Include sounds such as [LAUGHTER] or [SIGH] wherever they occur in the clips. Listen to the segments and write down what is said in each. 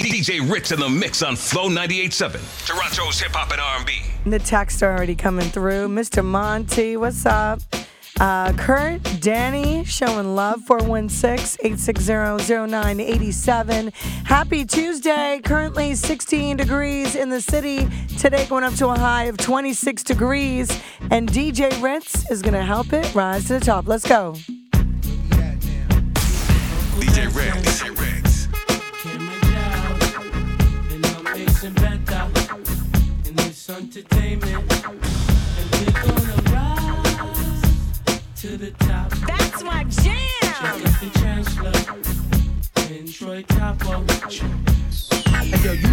DJ Ritz in the mix on Flow 98.7. Toronto's hip hop and R&B. The text are already coming through. Mr. Monty, what's up? Uh, Kurt, Danny, showing love, 416-860-0987. Happy Tuesday. Currently 16 degrees in the city. Today going up to a high of 26 degrees. And DJ Ritz is going to help it rise to the top. Let's go. DJ Ritz. Entertainment,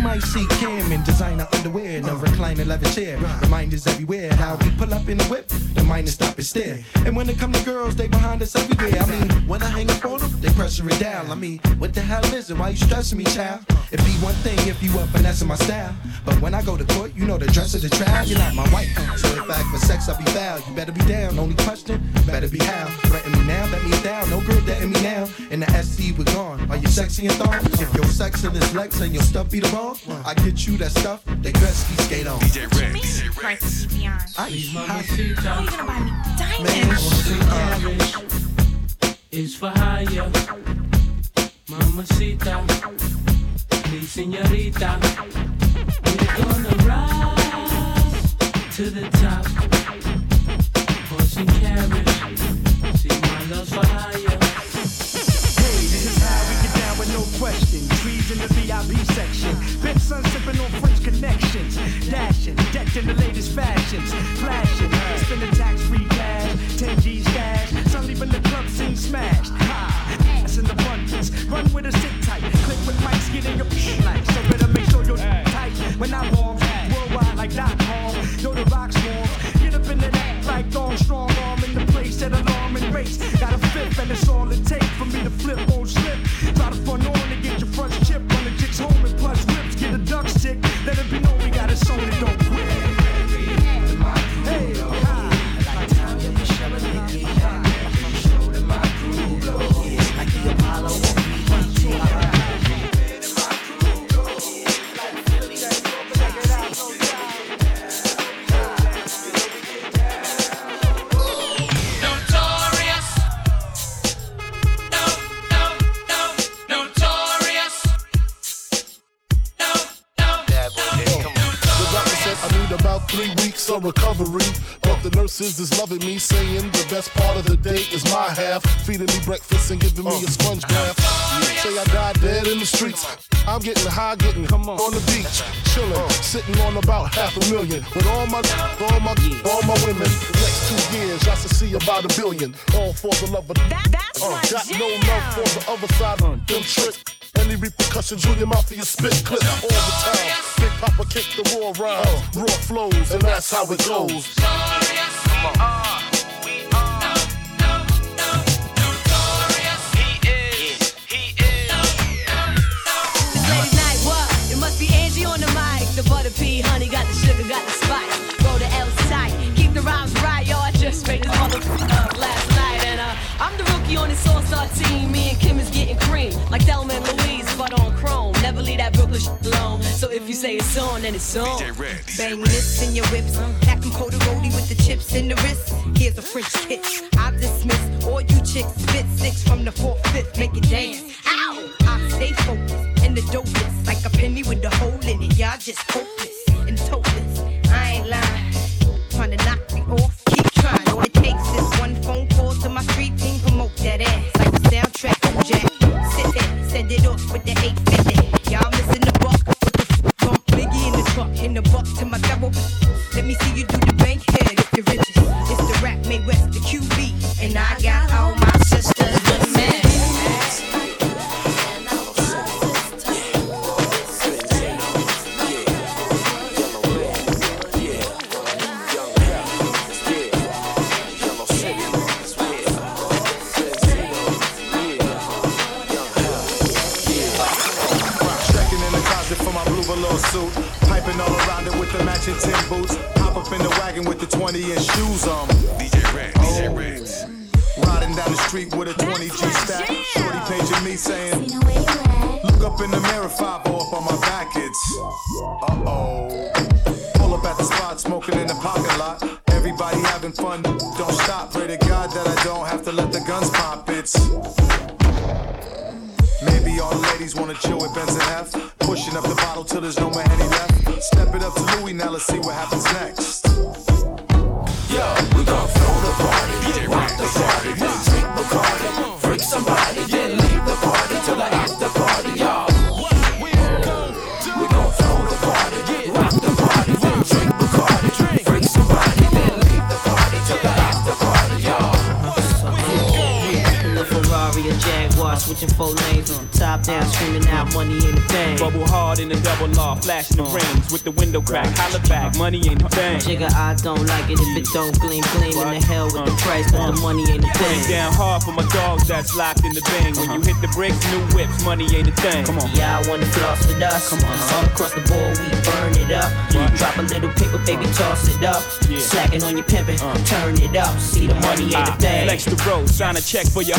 might see Kim in designer underwear and a recliner leather chair. Reminders everywhere how we pull up in the whip, the miners stop and stare. And when it come to girls, they behind us everywhere. I mean, when I hang up on them, they pressure it down. I mean, what the hell is it? Why you stressing me, child? It'd be one thing if you up finessing my style. But when I go to court, you know the dress of the trial, you're not my wife. So if I for sex, I'll be foul. You better be down. Only question, better be how. Threaten me now, let me down. No girl dating me now. In the SC, we're gone. Are you sexy and thong? If your sex in this Lex and your stuff be the bomb, I get you that stuff. They Gretzky skate on. DJ Ritz. DJ Price Ritz. Vivian. I, Mamacita, How you gonna buy me diamonds? cabbage uh, is for hire. Mamacita, please, señorita, we're gonna rise to the top. Horse and carriage, see my love's for hire. VIP section. Big sun sipping on French connections. Dashing, decked in the latest fashions. Flashing, spending tax free cash. 10 G's cash. Some leaving the club scene smashed. Ha! Ass in the abundance. Run with a sit tight. Click with mics, get in your [LAUGHS] like. So better make sure you're tight. When I warm, worldwide like dot com. Yo, the rock swarm. Get up in the act like Dawn Strong arm in the place at alarm and race. Got a fifth and it's all it takes for me to flip, won't slip. Try to front don't getting getting come on, the beach, chilling, sitting on about half a million with all my, all my, all my women. The next two years, I should see about a billion. All for the love of That, that's uh, got jam. no love for the other side of them tricks. Any repercussions, Junior Mafia spit clip all the time. Big Papa kick the raw rhymes, raw flows, and that's how it goes. It's mic. The butter pea, honey, got the sugar, got the spice. Roll the L tight, keep the rhymes right, yo. I just made this motherfucker up last night, and uh, I'm the rookie on this all-star team. Me and Kim is getting cream, like Thelma and Louise, but on chrome. Never leave that Brooklyn shit alone. So if you say it's on, then it's on. DJ Ritz. Bang this in your whips. Pack them roadie with the chips in the wrist. Here's a French kiss. I dismiss all you chicks. Spit six from the fourth, fifth. Make it dance. Ow! I stay focused and the dopest. With a hole in it. Y'all just hopeless and shoes on. DJ Rex. DJ oh. Rex. Riding down the street with a 20 G stack. Shorty paging me saying, Look up in the mirror, five up on my back. It's uh oh. Pull up at the spot, smoking in the parking lot. Everybody having fun, don't stop. Pray to God that I don't have to let the guns pop. It's Maybe all the ladies wanna chill with Benson F. Pushing up the bottle till there's no more any left. Step it up to Louis, now let's see what happens next. Law, flashing the rings with the window crack. Holla back, money ain't a thing. Jigga, I don't like it if it don't gleam, gleam in the hell with the price, but the money ain't a Put it thing. down hard for my dogs that's locked in the bang. When you hit the bricks, new whips, money ain't a thing. Come on. Y'all wanna floss with us? Come on, all across the board we burn it up. Drop a little paper, baby, uh. toss it up. Slacking on your pimpin', uh. turn it up. See the money ain't a Ah, thing. Flex the road, sign a check for your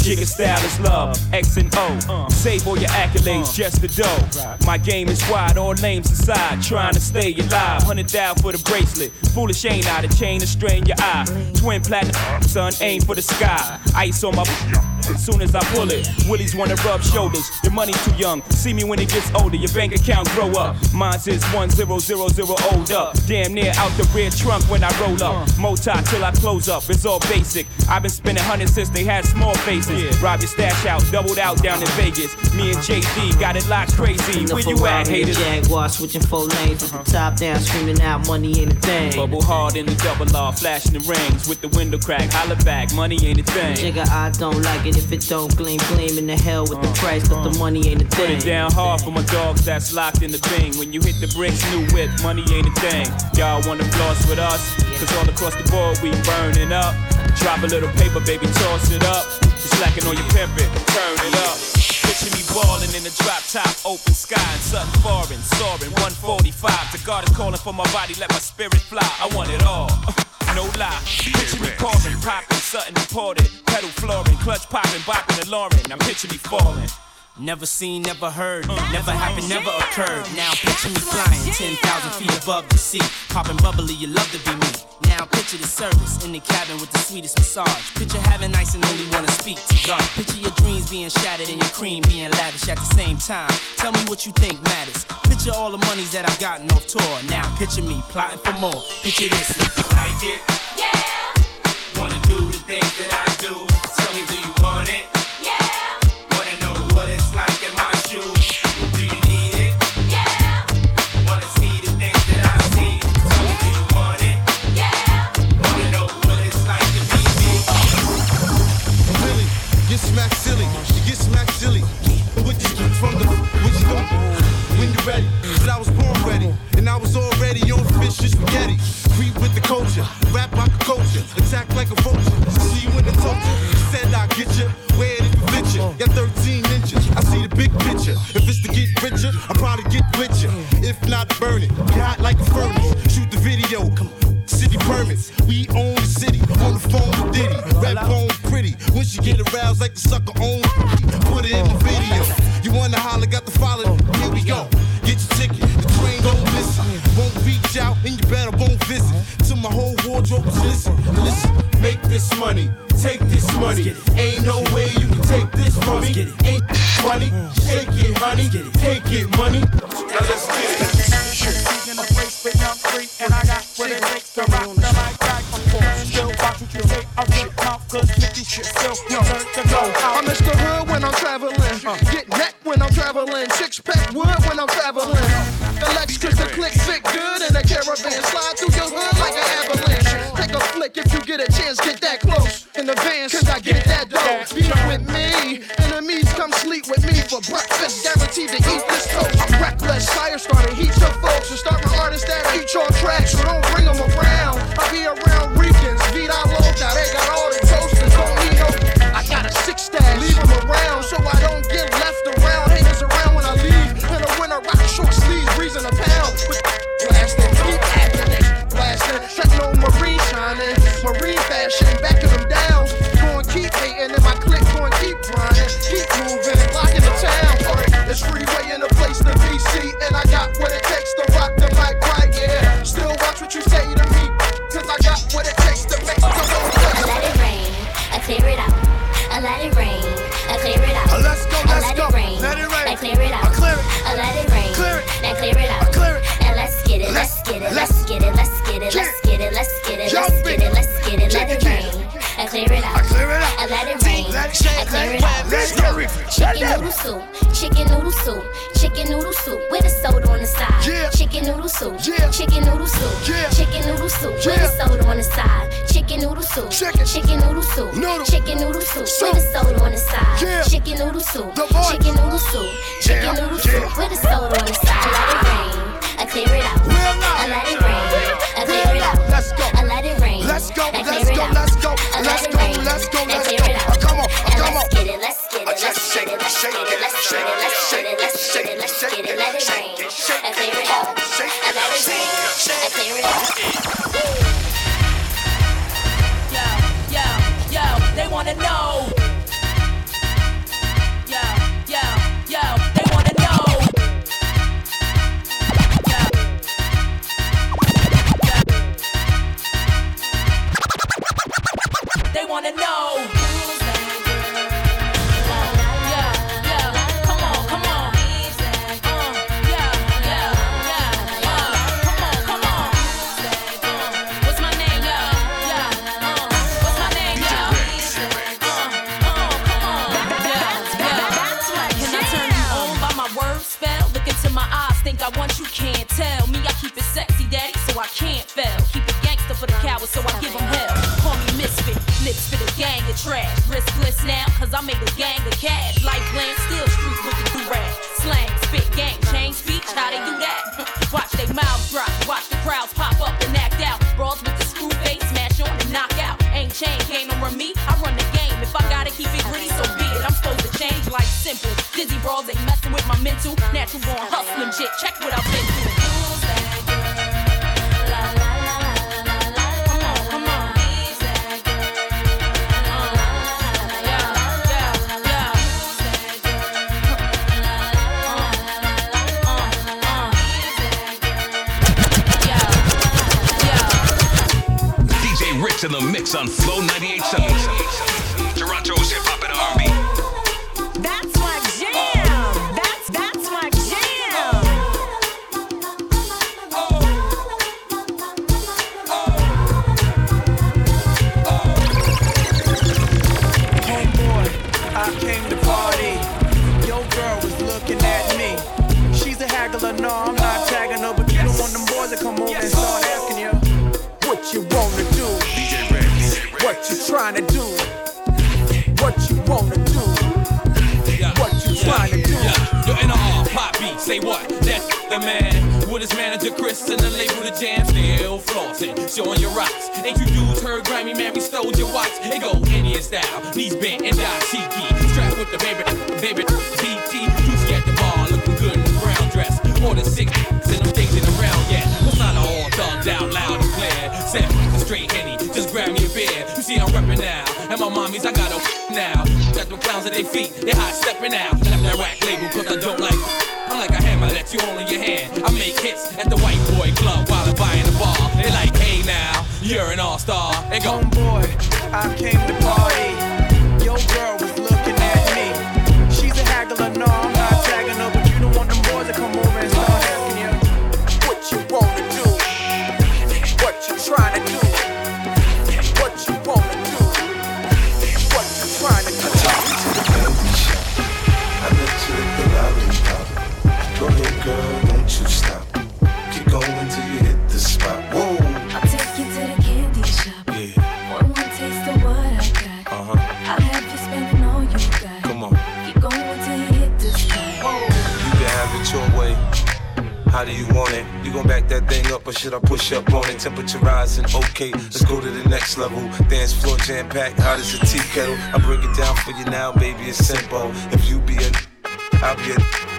Jigga style is love, X and O. Uh. Save all your accolades, just the dough. My game is wide, all names aside. Trying to stay alive, hundred thou for the bracelet. Foolish ain't I, the chain to strain your eye. Twin platinum, son, aim for the sky. Ice on my as soon as I pull it. Willies wanna rub shoulders, your money's too young. See me when it gets older, your bank account grow up. Mine's is 1000 old up. Damn near out the rear trunk when I roll up. Mota till I close up, it's all basic. I've been spending hundreds since they had small faces. Rob your stash out, doubled out down in Vegas. Me and JD got it locked crazy. Where you at, haters? Jaguar, switching four lanes with the top down, screaming out money ain't a thing. Bubble hard in the double R, flashing the rings with the window crack. Holla back, money ain't a thing. Jigga, I don't like it if it don't gleam, gleam in the hell with the uh, price, but the uh. money ain't a Put thing. it down hard for my dogs that's locked in the bing. When you hit the bricks, new whip, money ain't a thing. Y'all wanna floss with us? Cause all across the board we burning up. Drop a little paper, baby, toss it up. You slacking on your pimpin', turn it up. Picture me ballin' in the drop top, open sky, and something foreign, soaring 145. The God is calling for my body, let my spirit fly. I want it all. [LAUGHS] No lie, picture me pouring, popping, something imported. Pedal flooring, clutch popping, bopping, alarming. Now picture me falling. Never seen, never heard, never happened, never occurred. Now picture me flying 10,000 feet above the sea. Popping bubbly, you love to be me. Now picture the service in the cabin with the sweetest massage. Picture having ice and only wanna speak to God. Picture your dreams being shattered and your cream being lavish at the same time. Tell me what you think matters. Picture all the monies that I've gotten off tour. Now picture me plotting for more. Picture this. Like it? Yeah. It's to get richer, I probably get richer. If not, burn it, get hot like a furnace. Shoot the video, come on. City permits, we own the city. On the phone with Diddy, rap on pretty. When she get aroused like the sucker on, put it in the video. You wanna holler, got the follow. Here we go. Get your ticket, the train don't miss it. Won't reach out and you better won't visit. Till my whole wardrobe is listen, listen. Make this money, take this money. Ain't no way you can take this from me. Ain't funny, shake it, honey. Take it, money. Now let's get it. I'm free and I got what it takes to rock the mic. Still I'll take mouth, cause 50 shit still Mr. let's get it, let's get it, let's get it let's get it, let's get it, let's get it, let it rain. I clear it out. I clear it out. I let it rain. Let it shake, I clear it out. let's it. Chicken noodle soup, chicken noodle soup, chicken noodle soup with a soda on the side. Chicken noodle soup, chicken noodle soup, chicken noodle soup with a soda on the side. Chicken noodle soup, Chicken. chicken noodle soup, chicken noodle soup with a soda on the side. Chicken noodle soup, chicken noodle soup, chicken noodle soup with a soda on the side. Let it rain, clear it out. I let it rain, I clear it out. Let's go. I let it rain. Let's go, let's it go, let's go, let let's it go, let's go, let's go. it come on, come let's on. get it, let's get it, let's just get it, let's shake it, it, let's shake it, it, let's shake it, it, let's shake it, it, let's shake it, it, let it shake rain. Ain't chain, can't over me, I run the game. If I gotta keep it gritty, so be it. I'm supposed to change like simple. Dizzy brawls ain't messing with my mental. Natural born hustling shit, check what I've been through. In the mix on Flow 98.7. showing your rocks. Ain't you dudes heard Grammy man, we stole your watch? It go Indian style, knees bent and dashiki. Strapped with the baby, baby, BT. Juicy at the bar, looking good in the brown dress. More than six and I'm dating around, yeah. What's not all thugged out loud and clear? Set straight henny, just grab me a beer. You see I'm reppin' now, and my mommies I got a [LAUGHS] now. Got them clowns at their feet, they hot stepping out. Left that rack label cause I don't like. I'm like a hammer that you hold in your hand. I make hits at the white boy club while I'm buying you're an all-star. And go, Homeboy, I came to party. Your girl up or should I push up on it? Temperature rising, okay, let's go to the next level. Dance floor jam packed, hot as a tea kettle. I break it down for you now, baby, it's simple. If you be a, I'll be a.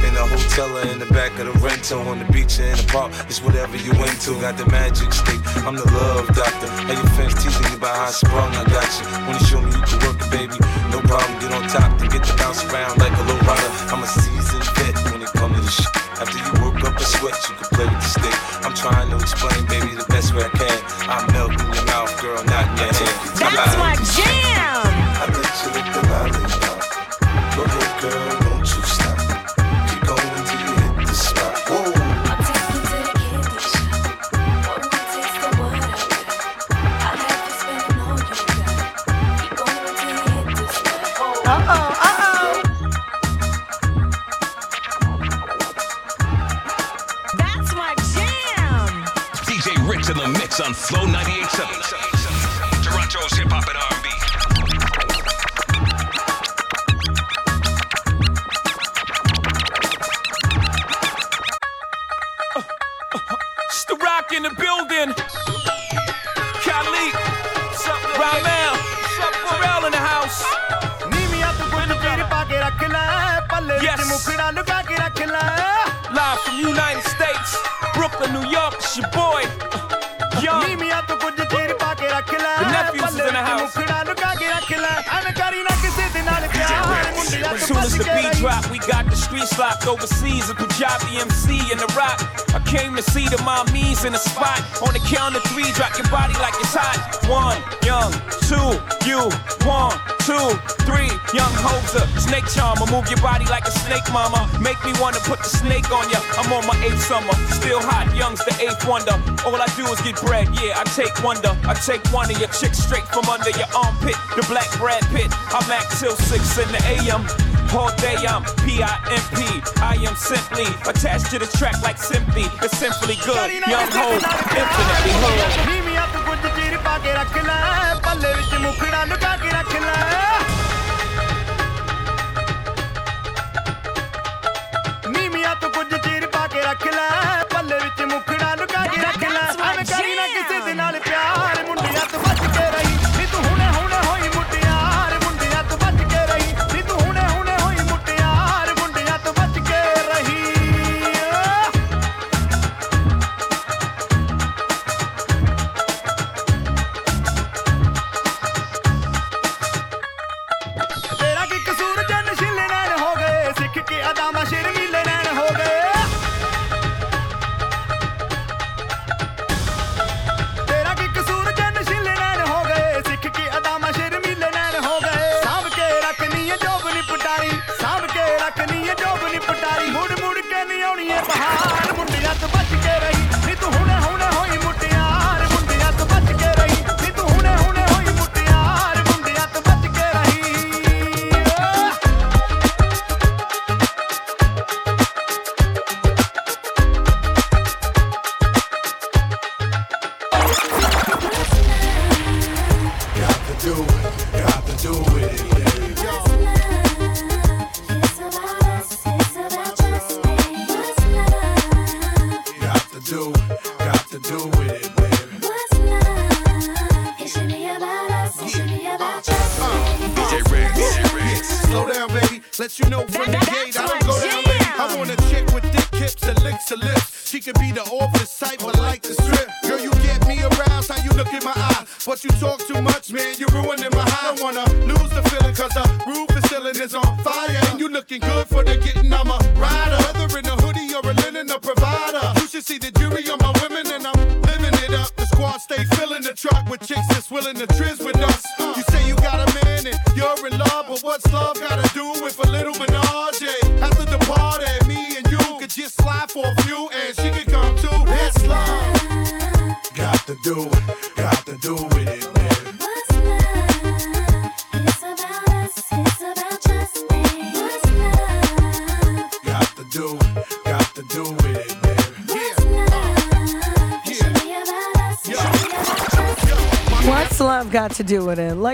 In a hotel or in the back of the rental, on the beach or in the park, it's whatever you into. Got the magic stick, I'm the love doctor. How your fans teasing you about how I sprung, I got you. Wanna show me you can work it, baby? No problem, get on top, then get to bounce around like a low rider. I'm a seasoned vet when it comes to the shit. After you work up a sweat, you can play with the stick. I'm trying to explain, baby, the best way I can. I melt in your mouth, girl, not in your hand. That's my jam. It's the rock in the building. Khalid, Ramel, Pharrell in the house. Yes. Live from United States, Brooklyn, New York, it's your boy. Young. The nephews is in the house. the beat drop, we got the streets locked overseas. A Punjabi MC in the rock. I came to see the mommies in the spot. On the count of three, drop your body like it's hot. One, young, two, you. One, two, three, young Hova. Snake charmer, move your body like a snake, mama. Make me wanna put the snake on ya. I'm on my eighth summer, still hot. Young's the eighth wonder. All I do is get bread, yeah. I take wonder. I take one of your chicks straight from under your armpit. The black Brad Pitt. I'm at till six in the a.m. All day I'm P-I-M-P. I am simply attached to the track like simply. It's simply good. Young ho, infinitely hood. ਨੀਵੀਂ ਹੱਥ ਗੁੱਜ ਚੀਰ ਪਾ ਕੇ ਰੱਖ ਲੈ ਪੱਲੇ ਵਿੱਚ ਮੁਖੜਾ ਲੁਕਾ ਕੇ ਰੱਖ ਲੈ doing it. Like